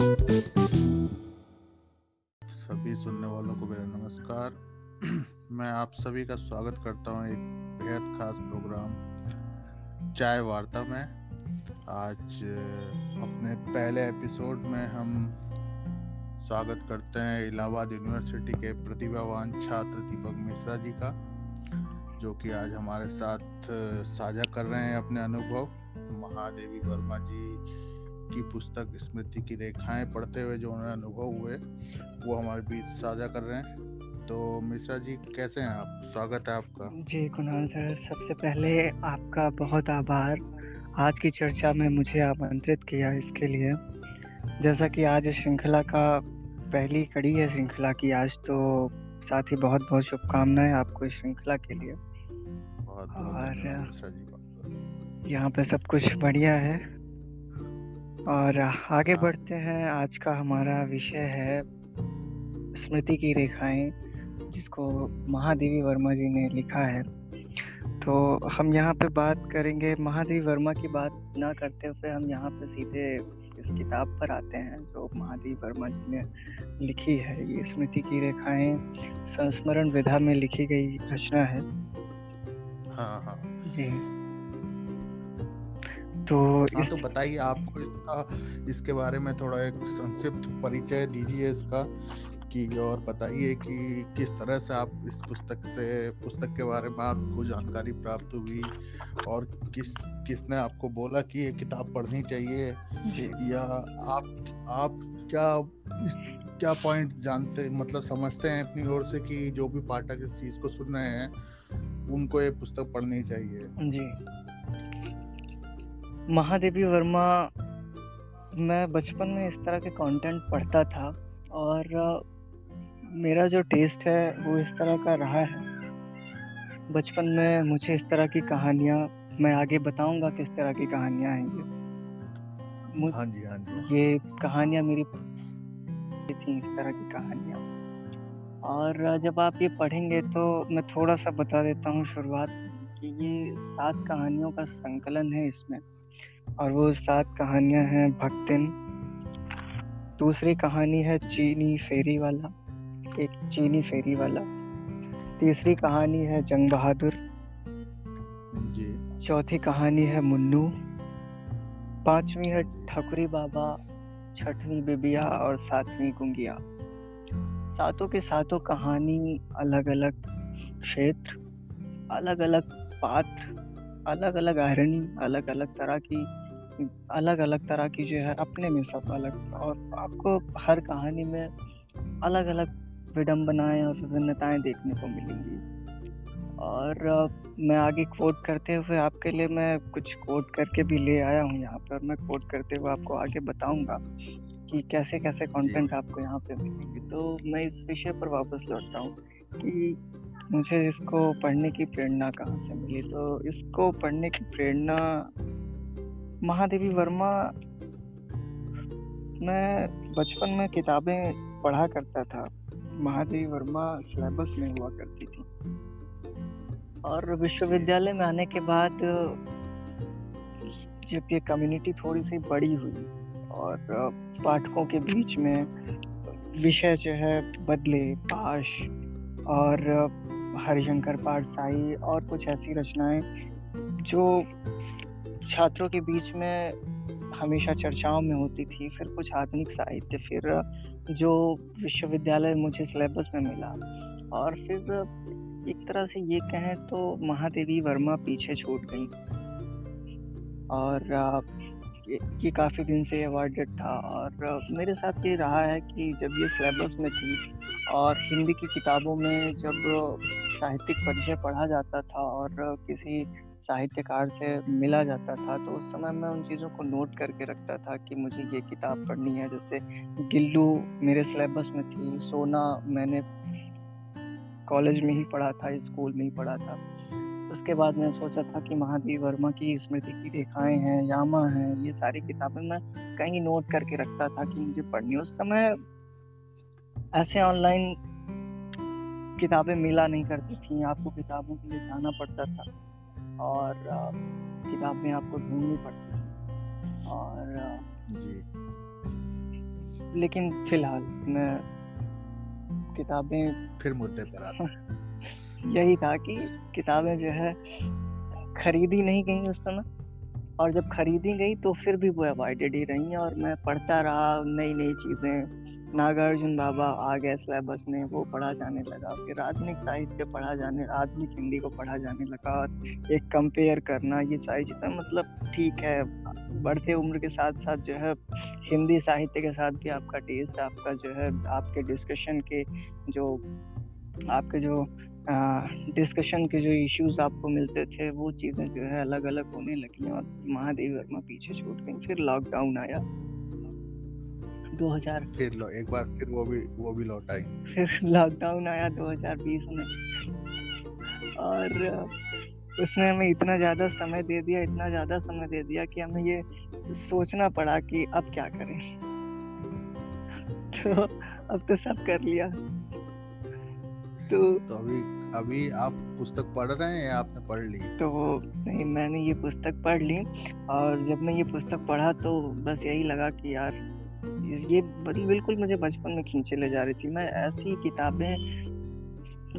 सभी सुनने वालों को मेरा नमस्कार। मैं आप सभी का स्वागत करता हूँ एक बेहद खास प्रोग्राम, चाय वार्ता में। आज अपने पहले एपिसोड में हम स्वागत करते हैं इलाहाबाद यूनिवर्सिटी के प्रतिभावान छात्र दीपक मिश्रा जी का, जो कि आज हमारे साथ साझा कर रहे हैं अपने अनुभव। महादेवी वर्मा जी की पुस्तक स्मृति की रेखाएँ पढ़ते हुए जो उन्हें अनुभव हुए वो हमारे बीच साझा कर रहे हैं। तो मिश्रा जी कैसे हैं आप? स्वागत है आपका। जी कुणाल सर सबसे पहले आपका बहुत आभार। आज की चर्चा में मुझे आमंत्रित किया इसके लिए। जैसा कि आज श्रृंखला का पहली कड़ी है श्रृंखला की आज तो साथ ही बहुत बहुत शुभकामनाएँ आपको इस श्रृंखला के लिए। बहुत और यहाँ पे सब कुछ बढ़िया है। और आगे हाँ। बढ़ते हैं। आज का हमारा विषय है स्मृति की रेखाएँ जिसको महादेवी वर्मा जी ने लिखा है। तो हम यहाँ पे बात करेंगे महादेवी वर्मा की बात ना करते हुए हम यहाँ पे सीधे इस किताब पर आते हैं जो महादेवी वर्मा जी ने लिखी है। ये स्मृति की रेखाएँ संस्मरण विधा में लिखी गई रचना है। हाँ हाँ। जी। तो हाँ इस तो बताइए आपको इसका इसके बारे में थोड़ा एक संक्षिप्त परिचय दीजिए इसका कि और बताइए कि किस तरह से आप इस पुस्तक से पुस्तक के बारे में आपको जानकारी प्राप्त हुई और किस किसने आपको बोला कि ये किताब पढ़नी चाहिए या आप आप क्या इस क्या पॉइंट जानते मतलब समझते हैं अपनी ओर से कि जो भी पाठक इस चीज़ को सुन रहे हैं उनको ये पुस्तक पढ़नी चाहिए? जी। महादेवी वर्मा मैं बचपन में इस तरह के कंटेंट पढ़ता था और मेरा जो टेस्ट है वो इस तरह का रहा है। बचपन में मुझे इस तरह की कहानियाँ मैं आगे बताऊँगा किस तरह की कहानियाँ हैं ये। हाँ जी हाँ जी। ये कहानियाँ मेरी थी इस तरह की कहानियाँ। और जब आप ये पढ़ेंगे तो मैं थोड़ा सा बता देता हूँ शुरुआत कि ये सात कहानियों का संकलन है इसमें। और वो सात कहानियाँ हैं भक्तिन। दूसरी कहानी है चीनी फेरी वाला एक चीनी फेरी वाला। तीसरी कहानी है जंग बहादुर। चौथी कहानी है मुन्नू। पांचवी है ठकुरी बाबा छठवीं बिबिया और सातवीं गुंगिया। सातों के सातों कहानी अलग अलग क्षेत्र अलग अलग पात्र अलग अलग आयरनी अलग अलग तरह की अलग अलग तरह की जो है अपने में सब अलग। और आपको हर कहानी में अलग अलग विडंबनाएँ और विभिन्नताएँ देखने को मिलेंगी। और मैं आगे कोट करते हुए आपके लिए मैं कुछ कोट करके भी ले आया हूँ यहाँ पर मैं कोट करते हुए आपको आगे बताऊँगा कि कैसे कैसे कंटेंट आपको यहाँ पे मिलेंगे। तो मैं इस विषय पर वापस लौटता हूँ कि मुझे इसको पढ़ने की प्रेरणा कहाँ से मिली? तो इसको पढ़ने की प्रेरणा महादेवी वर्मा मैं बचपन में किताबें पढ़ा करता था। महादेवी वर्मा सिलेबस में हुआ करती थी। और विश्वविद्यालय में आने के बाद जब ये कम्युनिटी थोड़ी सी बड़ी हुई और पाठकों के बीच में विषय जो है बदले, पाश और हरिशंकर पाठशाही और कुछ ऐसी रचनाएँ जो छात्रों के बीच में हमेशा चर्चाओं में होती थी फिर कुछ आधुनिक साहित्य फिर जो विश्वविद्यालय मुझे सिलेबस में मिला। और फिर एक तरह से ये कहें तो महादेवी वर्मा पीछे छूट गई। और ये, ये काफ़ी दिन से अवॉर्डेड था और मेरे साथ ये रहा है कि जब ये सिलेबस में थी और हिंदी की किताबों में जब साहित्यिक परिचय पढ़ा जाता था और किसी साहित्यकार से मिला जाता था तो उस समय मैं उन चीज़ों को नोट करके रखता था कि मुझे ये किताब पढ़नी है। जैसे गिल्लू मेरे सिलेबस में थी सोना मैंने कॉलेज में ही पढ़ा था स्कूल में ही पढ़ा था। उसके बाद मैंने सोचा था कि महादेव वर्मा की स्मृति की रेखाएँ हैं यामा हैं ये सारी किताबें मैं कहीं नोट करके रखता था कि मुझे पढ़नी है। उस समय ऐसे ऑनलाइन किताबें मिला नहीं करती थी आपको किताबों के लिए जाना पड़ता था और किताबें आपको ढूंढनी पड़ती थी और जी। लेकिन फ़िलहाल मैं किताबें फिर मुद्दे पर आता है। यही था कि किताबें जो है खरीदी नहीं गई उस समय और जब खरीदी गई तो फिर भी वो अवॉइडेड ही रही और मैं पढ़ता रहा नई नई चीज़ें नागार्जुन बाबा आ गए सिलेबस में वो पढ़ा जाने लगा, फिर आधुनिक साहित्य पढ़ा जाने, आधुनिक हिंदी को पढ़ा जाने लगा और एक कंपेयर करना, ये सारी चीज़ें मतलब ठीक है। बढ़ते उम्र के साथ साथ जो है, हिंदी साहित्य के साथ भी आपका टेस्ट आपका जो है, आपके डिस्कशन के जो, आपके जो डिस्कशन के जो इश्यूज़ आपको मिलते थे, वो चीज़ें जो है अलग अलग होने लगी और महादेव वर्मा पीछे छूट गई। फिर लॉकडाउन आया। 2000 फिर लो एक बार फिर वो भी वो भी लौट आई। फिर लॉकडाउन आया 2020 में। और उसने हमें इतना ज़्यादा समय दे दिया इतना ज़्यादा समय दे दिया कि हमें ये सोचना पड़ा कि अब क्या करें। तो अब तो सब कर लिया। तो तो अभी अभी आप पुस्तक पढ़ रहे हैं या आपने पढ़ ली? तो नहीं मैंने ये पुस्तक पढ़ ली। और जब मैं ये पुस्तक पढ़ा तो बस यही लगा कि यार ये बिल्कुल मुझे बचपन में खींचे ले जा रही थी। मैं ऐसी किताबें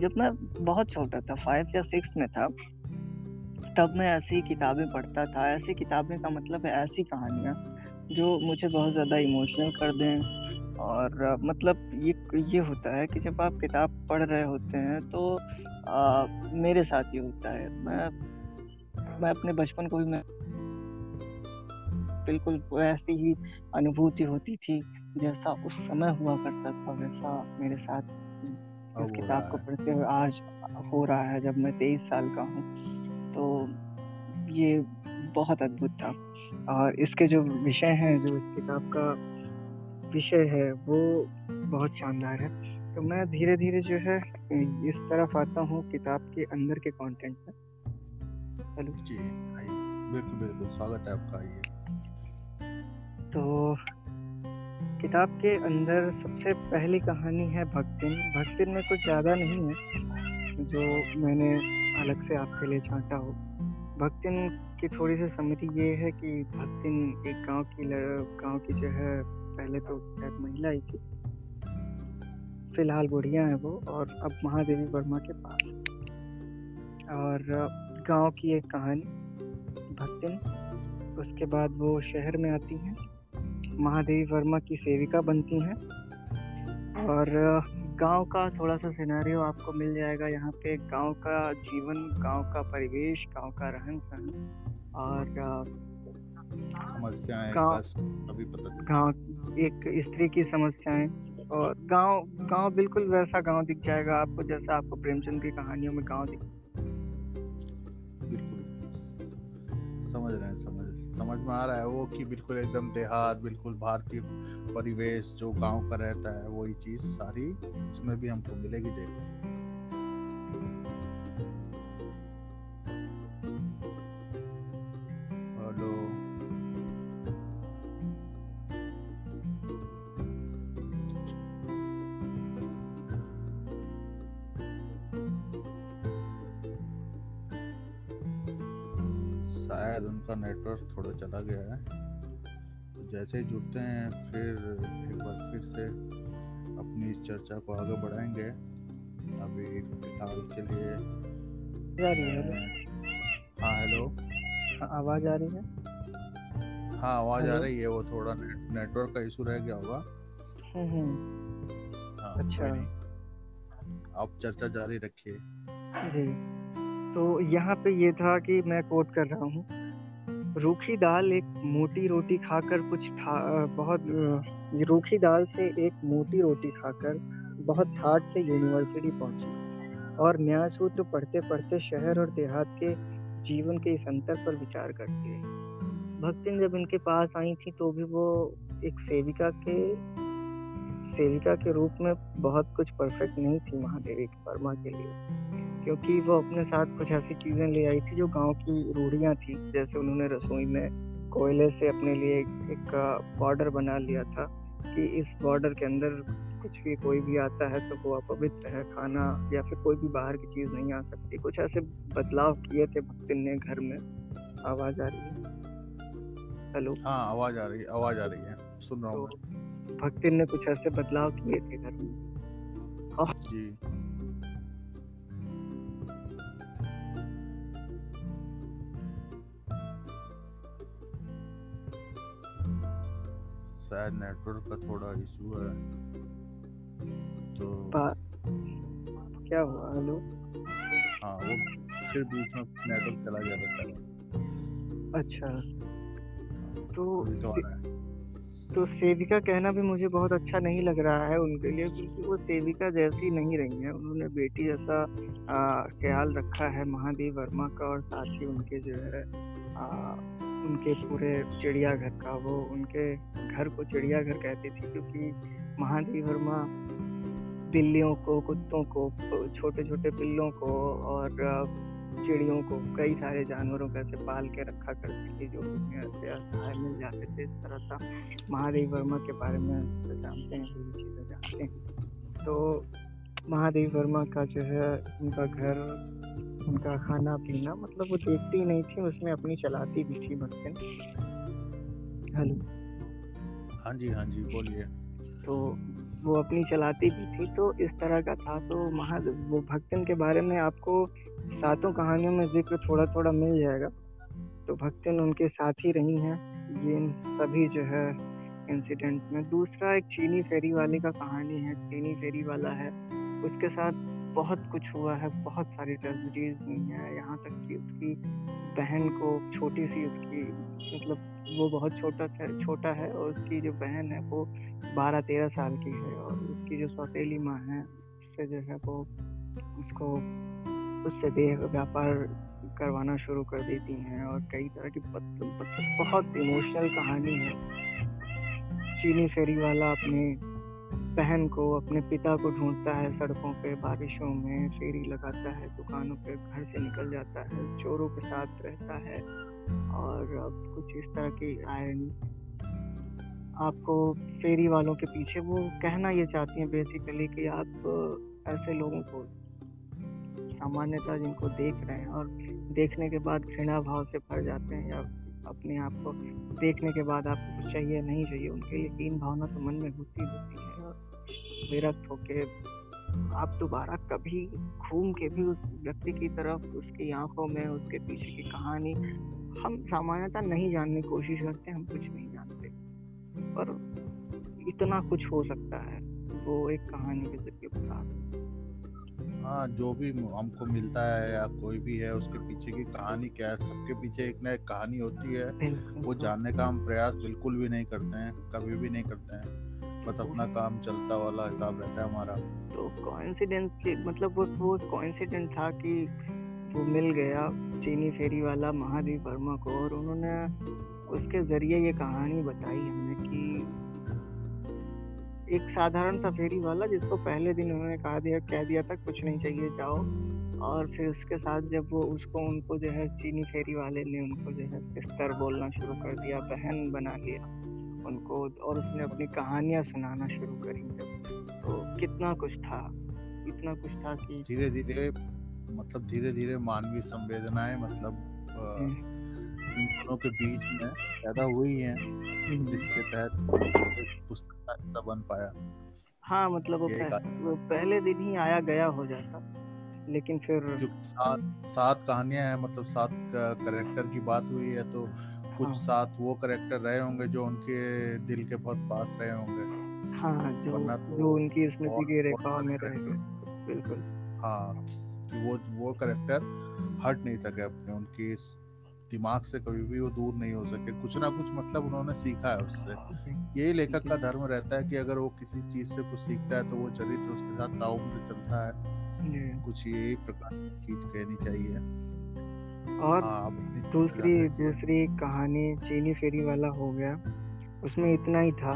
जब मैं बहुत छोटा था फाइव या सिक्स में था तब मैं ऐसी किताबें पढ़ता था। ऐसी किताबें का मतलब है ऐसी कहानियाँ जो मुझे बहुत ज़्यादा इमोशनल कर दें। और मतलब ये ये होता है कि जब आप किताब पढ़ रहे होते हैं तो आ, मेरे साथ ये होता है। मैं मैं अपने बचपन को भी मैं बिल्कुल वैसी ही अनुभूति होती थी जैसा उस समय हुआ करता था वैसा मेरे साथ इस किताब को पढ़ते हुए आज हो रहा है जब मैं तेईस साल का हूँ। तो ये बहुत अद्भुत था। और इसके जो विषय हैं जो इस किताब का विषय है वो बहुत शानदार है। तो मैं धीरे धीरे जो है इस तरफ़ आता हूँ किताब के अंदर के कंटेंट में। हेलो। जी बिल्कुल बिल्कुल स्वागत है आपका ये तो किताब के अंदर सबसे पहली कहानी है भक्तिन। भक्तिन में कुछ ज़्यादा नहीं है, जो मैंने अलग से आपके लिए छांटा हो। भक्तिन की थोड़ी सी समझी ये है कि भक्तिन एक गाँव की गाँव की जो है, पहले तो शायद महिला ही थी। फ़िलहाल बुढ़िया है वो और अब महादेवी वर्मा के पास। और गाँव की एक कहानी, भक्तिन, उसके बाद वो शहर में आती हैं। महादेवी वर्मा की सेविका बनती हैं। और गाँव का थोड़ा सा सिनेरियो आपको मिल जाएगा। यहाँ पे गाँव का जीवन गाँव का परिवेश गाँव का रहन सहन और समस्याएँ गाँव एक स्त्री की समस्याएँ और गाँव गाँव बिल्कुल वैसा गाँव दिख जाएगा। आपको जैसा आपको प्रेमचंद की कहानियों में गाँव दिख समझ रहे हैं समझ समझ में आ रहा है वो कि बिल्कुल एकदम देहात, बिल्कुल भारतीय परिवेश जो गाँव का रहता है, वही चीज़ सारी इसमें भी हमको मिलेगी देखने। चला गया है। तो जैसे ही जुड़ते हैं फिर एक बार फिर से अपनी इस चर्चा को आगे बढ़ाएँगे। अभी फ़िलहाल के लिए हाँ। हेलो हाँ, आवाज़ आ रही है? हाँ आवाज़ आ रही है वो थोड़ा नेट, नेटवर्क का इशू रह गया होगा। हम्म, हम्म। हाँ, अच्छा। आप चर्चा जारी रखिए। जी। तो यहाँ पे ये था कि मैं कोट कर रहा हूँ। रूखी दाल एक मोटी रोटी खाकर कुछ था बहुत रूखी दाल से एक मोटी रोटी खाकर बहुत ठाट से यूनिवर्सिटी पहुँची। और न्याय सूत्र पढ़ते पढ़ते शहर और देहात के जीवन के इस अंतर पर विचार करती है भक्तिन जब इनके पास आई थी तो भी वो एक सेविका के सेविका के रूप में बहुत कुछ परफेक्ट नहीं थी महादेवी वर्मा के लिए। क्योंकि वो अपने साथ कुछ ऐसी चीज़ें ले आई थी जो गाँव की रूढ़ियाँ थी। जैसे उन्होंने रसोई में कोयले से अपने लिए एक बॉर्डर बना लिया था कि इस बॉर्डर के अंदर कुछ भी कोई भी आता है तो वो अपवित्र है खाना या फिर कोई भी बाहर की चीज़ नहीं आ सकती। कुछ ऐसे बदलाव किए थे भक्तिन ने घर में। आवाज़ आ रही है। हेलो। हाँ आवाज़ आ रही है आवाज़ आ रही है। सुन रहा हूँ तो, भक्तिन ने कुछ ऐसे बदलाव किए थे घर में? जी। शायद नेटवर्क का थोड़ा इशू है। तो क्या हुआ? हेलो हाँ वो फिर बीच में नेटवर्क चला गया था शायद अच्छा। तो तो है। तो सेविका कहना भी मुझे बहुत अच्छा नहीं लग रहा है उनके लिए क्योंकि वो सेविका जैसी नहीं रही है। उन्होंने बेटी जैसा ख्याल रखा है महादेव वर्मा का और साथ ही उनके जो है आ, उनके पूरे चिड़ियाघर का, वो उनके घर को चिड़ियाघर कहती थी क्योंकि महादेव वर्मा बिल्लियों को, कुत्तों को छोटे छोटे बिल्लों को और चिड़ियों को कई सारे जानवरों को ऐसे पाल के रखा करती थी जो ऐसे असहाय मिल जाते थे। इस तरह का महादेव वर्मा के बारे में तो जानते हैं सभी चीज़ें जानते हैं। तो महादेव वर्मा का जो है उनका घर उनका खाना पीना मतलब वो देखती ही नहीं थी उसमें अपनी चलाती भी थी भक्तन हेलो। हाँ जी हाँ जी बोलिए। तो वो अपनी चलाती भी थी तो इस तरह का था तो महा वो भक्तन के बारे में आपको सातों कहानियों में ज़िक्र थोड़ा थोड़ा मिल जाएगा। तो भक्तन उनके साथ ही रही हैं ये इन सभी जो है इंसिडेंट में। दूसरा एक चीनी फेरी वाले का कहानी है चीनी फेरी वाला है। उसके साथ बहुत कुछ हुआ है, बहुत सारी ट्रेजिडीज हुई हैं। यहाँ तक कि उसकी बहन को, छोटी सी उसकी मतलब वो बहुत छोटा छोटा है और उसकी जो बहन है वो बारह तेरह साल की है और उसकी जो सौतेली माँ है, उससे जो है वो उसको, उससे देह व्यापार करवाना शुरू कर देती हैं और कई तरह की बहुत इमोशनल कहानी है। चीनी फेरी वाला अपने बहन को अपने पिता को ढूंढता है सड़कों पे, बारिशों में फेरी लगाता है, दुकानों पे घर से निकल जाता है, चोरों के साथ रहता है और अब कुछ इस तरह की आयरनी आपको फेरी वालों के पीछे वो कहना ये चाहती हैं बेसिकली कि आप ऐसे लोगों को सामान्यता जिनको देख रहे हैं और देखने के बाद घृणा भाव से भर जाते हैं या अपने आप को देखने के बाद आपको कुछ चाहिए नहीं चाहिए, उनके लिए तीन भावना तो मन में होती होती है। विरक्त होके आप दोबारा कभी घूम के भी उस व्यक्ति की तरफ़ उसकी आँखों में उसके पीछे की कहानी हम सामान्यता नहीं जानने की कोशिश करते हम कुछ नहीं जानते। पर इतना कुछ हो सकता है वो एक कहानी के ज़रिए बता हाँ जो भी हमको मिलता है या कोई भी है उसके पीछे की कहानी क्या है सबके पीछे एक ना एक कहानी होती है। वो जानने का हम प्रयास बिल्कुल भी नहीं करते हैं कभी भी नहीं करते हैं। बस अपना काम चलता वाला हिसाब रहता है हमारा। तो कोइंसिडेंस के मतलब वो वो कोइंसिडेंट था कि वो मिल गया चीनी फेरी वाला महादेव वर्मा को और उन्होंने उसके ज़रिए ये कहानी बताई हमें कि एक साधारण सा फेरी वाला जिसको पहले दिन उन्होंने कहा दिया कह दिया था कुछ नहीं चाहिए जाओ। और फिर उसके साथ जब वो उसको उनको जो है चीनी फेरी वाले ने उनको जो है सिस्टर बोलना शुरू कर दिया बहन बना लिया। उनको और उसने अपनी कहानियाँ सुनाना शुरू करी जब तो कितना कुछ था इतना कुछ था कि धीरे धीरे मतलब धीरे धीरे मानवीय संवेदनाएँ मतलब हम्म। इन दोनों के बीच में पैदा हुई है हम्म। जिसके तहत पुस्तक बन पाया हाँ मतलब वो, पह, वो पहले दिन ही आया गया हो जाता लेकिन फिर जो सात सात कहानियाँ हैं मतलब सात करेक्टर की बात हुई है तो कुछ हाँ। सात वो करेक्टर रहे होंगे जो उनके दिल के बहुत पास रहे होंगे। हाँ जो तो जो उनकी स्मृति की रेखा में रहे। बिल्कुल। हाँ वो वो करेक्टर हट नहीं सके अपने उनकी दिमाग से कभी भी वो दूर नहीं हो सके। कुछ ना कुछ मतलब उन्होंने सीखा है उससे। यही लेखक का धर्म रहता है कि अगर वो किसी चीज़ से कुछ सीखता है तो वो चरित्र उसके साथ ताउम्र चलता है। कुछ यही प्रकार की चीज़ कहनी चाहिए। और हाँ, दूसरी दूसरी कहानी चीनी फेरी वाला हो गया। उसमें इतना ही था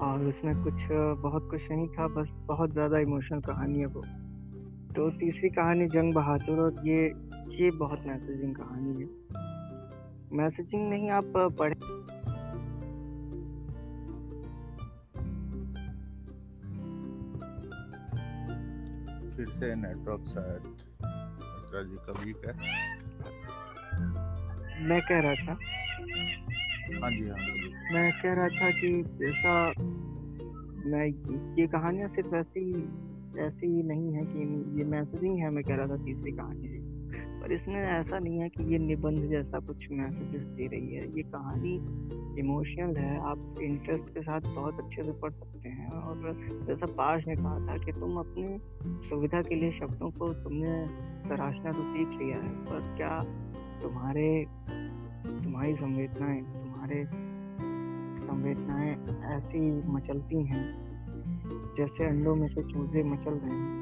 और उसमें कुछ बहुत कुछ नहीं था बस बहुत ज़्यादा इमोशनल कहानी है वो। तो तीसरी कहानी जंग बहादुर और ये ये बहुत मैसेजिंग कहानी है। मैसेजिंग नहीं आप पढ़े फिर से नेटवर्क शायद जी का वीक है। मैं कह रहा था। हाँ जी हाँ मैं कह रहा था कि जैसा मैं ये कहानियाँ सिर्फ़ ऐसी ऐसी ही नहीं है कि ये मैसेजिंग है मैं कह रहा था तीसरी कहानी पर इसमें ऐसा नहीं है कि ये निबंध जैसा कुछ मैसेजेस दे रही है। ये कहानी इमोशनल है आप इंटरेस्ट के साथ बहुत अच्छे से पढ़ सकते हैं। और जैसा पाश ने कहा था कि तुम अपनी सुविधा के लिए शब्दों को तुमने तराशना तो सीख लिया है पर क्या तुम्हारे तुम्हारी संवेदनाएँ तुम्हारे संवेदनाएँ ऐसी मचलती हैं जैसे अंडों में से चूजे मचल रहे हैं।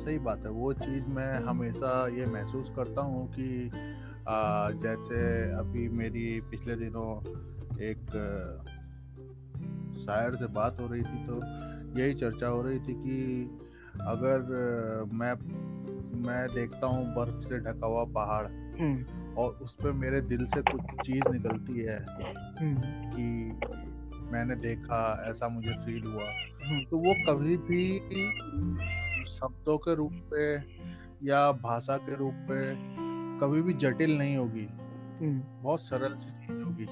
सही बात है वो चीज़ मैं हमेशा ये महसूस करता हूँ कि आ, जैसे अभी मेरी पिछले दिनों एक शायर से बात हो रही थी तो यही चर्चा हो रही थी कि अगर मैं मैं देखता हूँ बर्फ़ से ढका हुआ पहाड़ हम्म। और उस पर मेरे दिल से कुछ चीज़ निकलती है हम्म। कि मैंने देखा ऐसा मुझे फील हुआ हम्म। तो वो कभी भी शब्दों के रूप पे या भाषा के रूप पे कभी भी जटिल नहीं होगी। बहुत सरल सी चीज़ होगी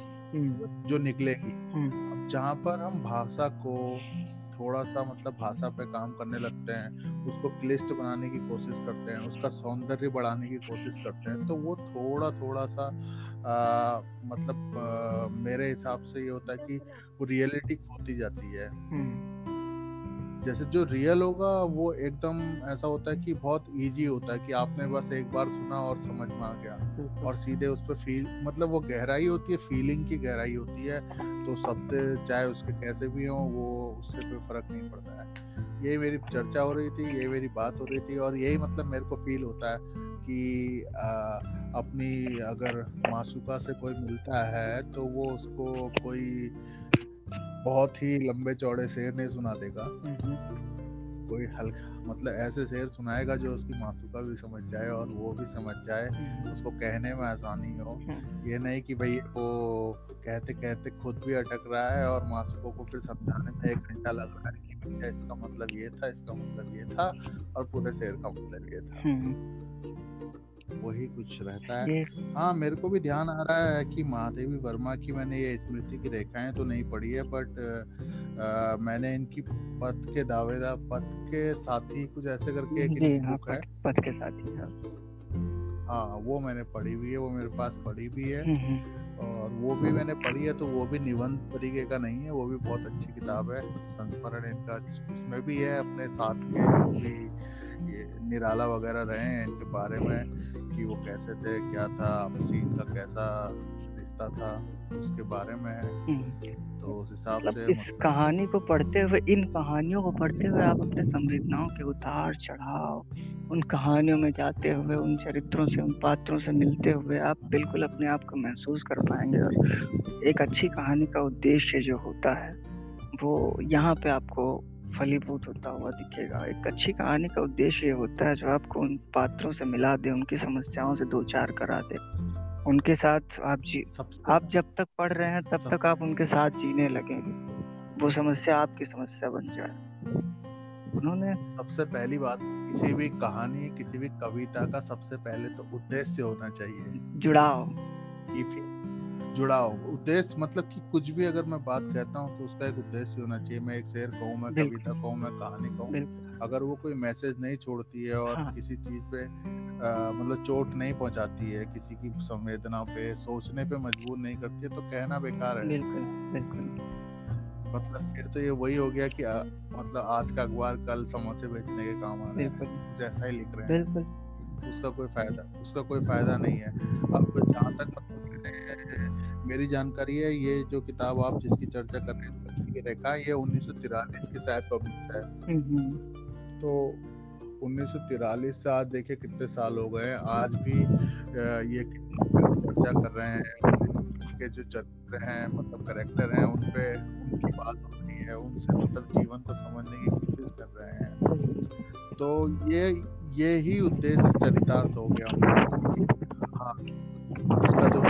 जो निकलेगी अब जहाँ पर हम भाषा को थोड़ा सा मतलब भाषा पे काम करने लगते हैं उसको क्लिष्ट बनाने की कोशिश करते हैं उसका सौंदर्य बढ़ाने की कोशिश करते हैं तो वो थोड़ा थोड़ा सा आ, मतलब आ, मेरे हिसाब से ये होता है कि वो रियलिटी खोती जाती है। जैसे जो रियल होगा वो एकदम ऐसा होता है कि बहुत इजी होता है कि आपने बस एक बार सुना और समझ में आ गया। और सीधे उस पर फील मतलब वो गहराई होती है फीलिंग की गहराई होती है तो शब्द चाहे उसके कैसे भी हों वो उससे कोई फ़र्क नहीं पड़ता है। यही मेरी चर्चा हो रही थी यही मेरी बात हो रही थी और यही मतलब मेरे को फील होता है कि आ, अपनी अगर मासूका से कोई मिलता है तो वो उसको कोई बहुत ही लंबे चौड़े शेर नहीं सुना देगा। कोई हल्का मतलब ऐसे शेर सुनाएगा जो उसकी मासूका भी समझ जाए और वो भी समझ जाए। उसको कहने में आसानी हो। ये नहीं कि भाई वो कहते कहते खुद भी अटक रहा है और मासूकों को फिर समझाने में एक घंटा लग रहा है कि भैया इसका मतलब ये था इसका मतलब ये था और पूरे शेर का मतलब ये था। वही कुछ रहता है। हाँ मेरे को भी ध्यान आ रहा है कि महादेवी वर्मा की मैंने ये स्मृति की रेखाएँ तो नहीं पढ़ी है बट आ, मैंने इनकी पद के दावेदार पद के साथी कुछ ऐसे करके एक हाँ, बुक है। पद के साथी हाँ। हाँ वो मैंने पढ़ी हुई है वो मेरे पास पढ़ी भी है। हम्म, हम्म। और वो भी मैंने पढ़ी है तो वो भी निबंध तरीके का नहीं है वो भी बहुत अच्छी किताब है संस्मरण इनका उसमें भी है अपने साथ के जो भी ये निराला वगैरह रहे हैं इनके बारे में। कि वो कैसे थे क्या था सीन का कैसा रिश्ता था उसके बारे में है हम्म। तो उस हिसाब मतलब से इस मतलब... कहानी को पढ़ते हुए इन कहानियों को पढ़ते हुए आप अपने संवेदनाओं के उतार चढ़ाव उन कहानियों में जाते हुए उन चरित्रों से उन पात्रों से मिलते हुए आप बिल्कुल अपने आप को महसूस कर पाएँगे और एक अच्छी कहानी का उद्देश्य जो होता है वो यहाँ पे आपको फलीभूत होता हुआ दिखेगा। एक अच्छी कहानी का उद्देश्य ये होता है जो आपको उन पात्रों से मिला दे उनकी समस्याओं से दो चार करा दे। उनके साथ आप जी आप जब तक पढ़ रहे हैं तब तक आप उनके साथ जीने लगेंगे। वो समस्या आपकी समस्या बन जाए। उन्होंने सबसे पहली बात किसी भी कहानी किसी भी कविता का सबसे पहले तो उद्देश्य होना चाहिए। जुड़ाव। जुड़ाव उद्देश्य मतलब कि कुछ भी अगर मैं बात कहता हूँ तो उसका एक उद्देश्य होना चाहिए। मैं एक शेर कहूँ मैं कविता कहूँ मैं कहानी कहूँ। अगर वो कोई मैसेज नहीं छोड़ती है और हाँ। किसी चीज़ पे मतलब चोट नहीं पहुंचाती है किसी की संवेदना पे सोचने पे मजबूर नहीं करती है तो कहना बेकार है। बिल्कुल बिल्कुल। मतलब फिर तो ये वही हो गया कि आ, मतलब आज का अखबार कल समोसे बेचने के काम आ रहा है। जैसा ही लिख रहे हैं। उसका कोई फ़ायदा उसका कोई फ़ायदा नहीं है। अब जहाँ तक मतलब मेरी जानकारी है ये जो किताब आप जिसकी चर्चा कर रहे हैं रेखा ये उन्नीस सौ तिरालीस की शायद पब्लिश है तो उन्नीस सौ तिरालीस से आज देखिए कितने साल हो गए आज भी ये चर्चा कर रहे हैं उसके जो चरित्र हैं मतलब करेक्टर हैं उन पे उनकी बात हो रही है उनसे मतलब जीवन को समझने की कोशिश कर रहे हैं। तो ये ये ही उद्देश्य चरितार्थ हो गया। हाँ उसका जो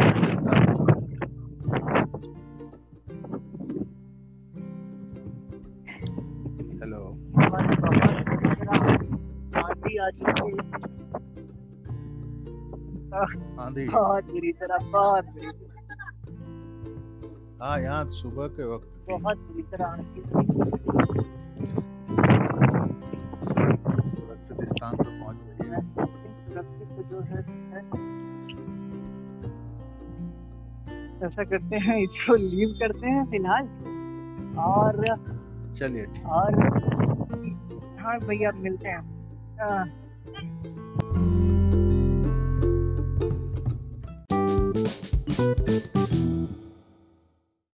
आंधी बहुत बुरी तरह बहुत बुरी हाँ यहाँ सुबह के वक्त बहुत बुरी तरह आंधी सुरक्षित स्थान पर पहुँच गई है सुरक्षित जो है। ऐसा करते हैं इसको लीव करते हैं फ़िलहाल और चलिए और हाँ भैया मिलते हैं 嗯。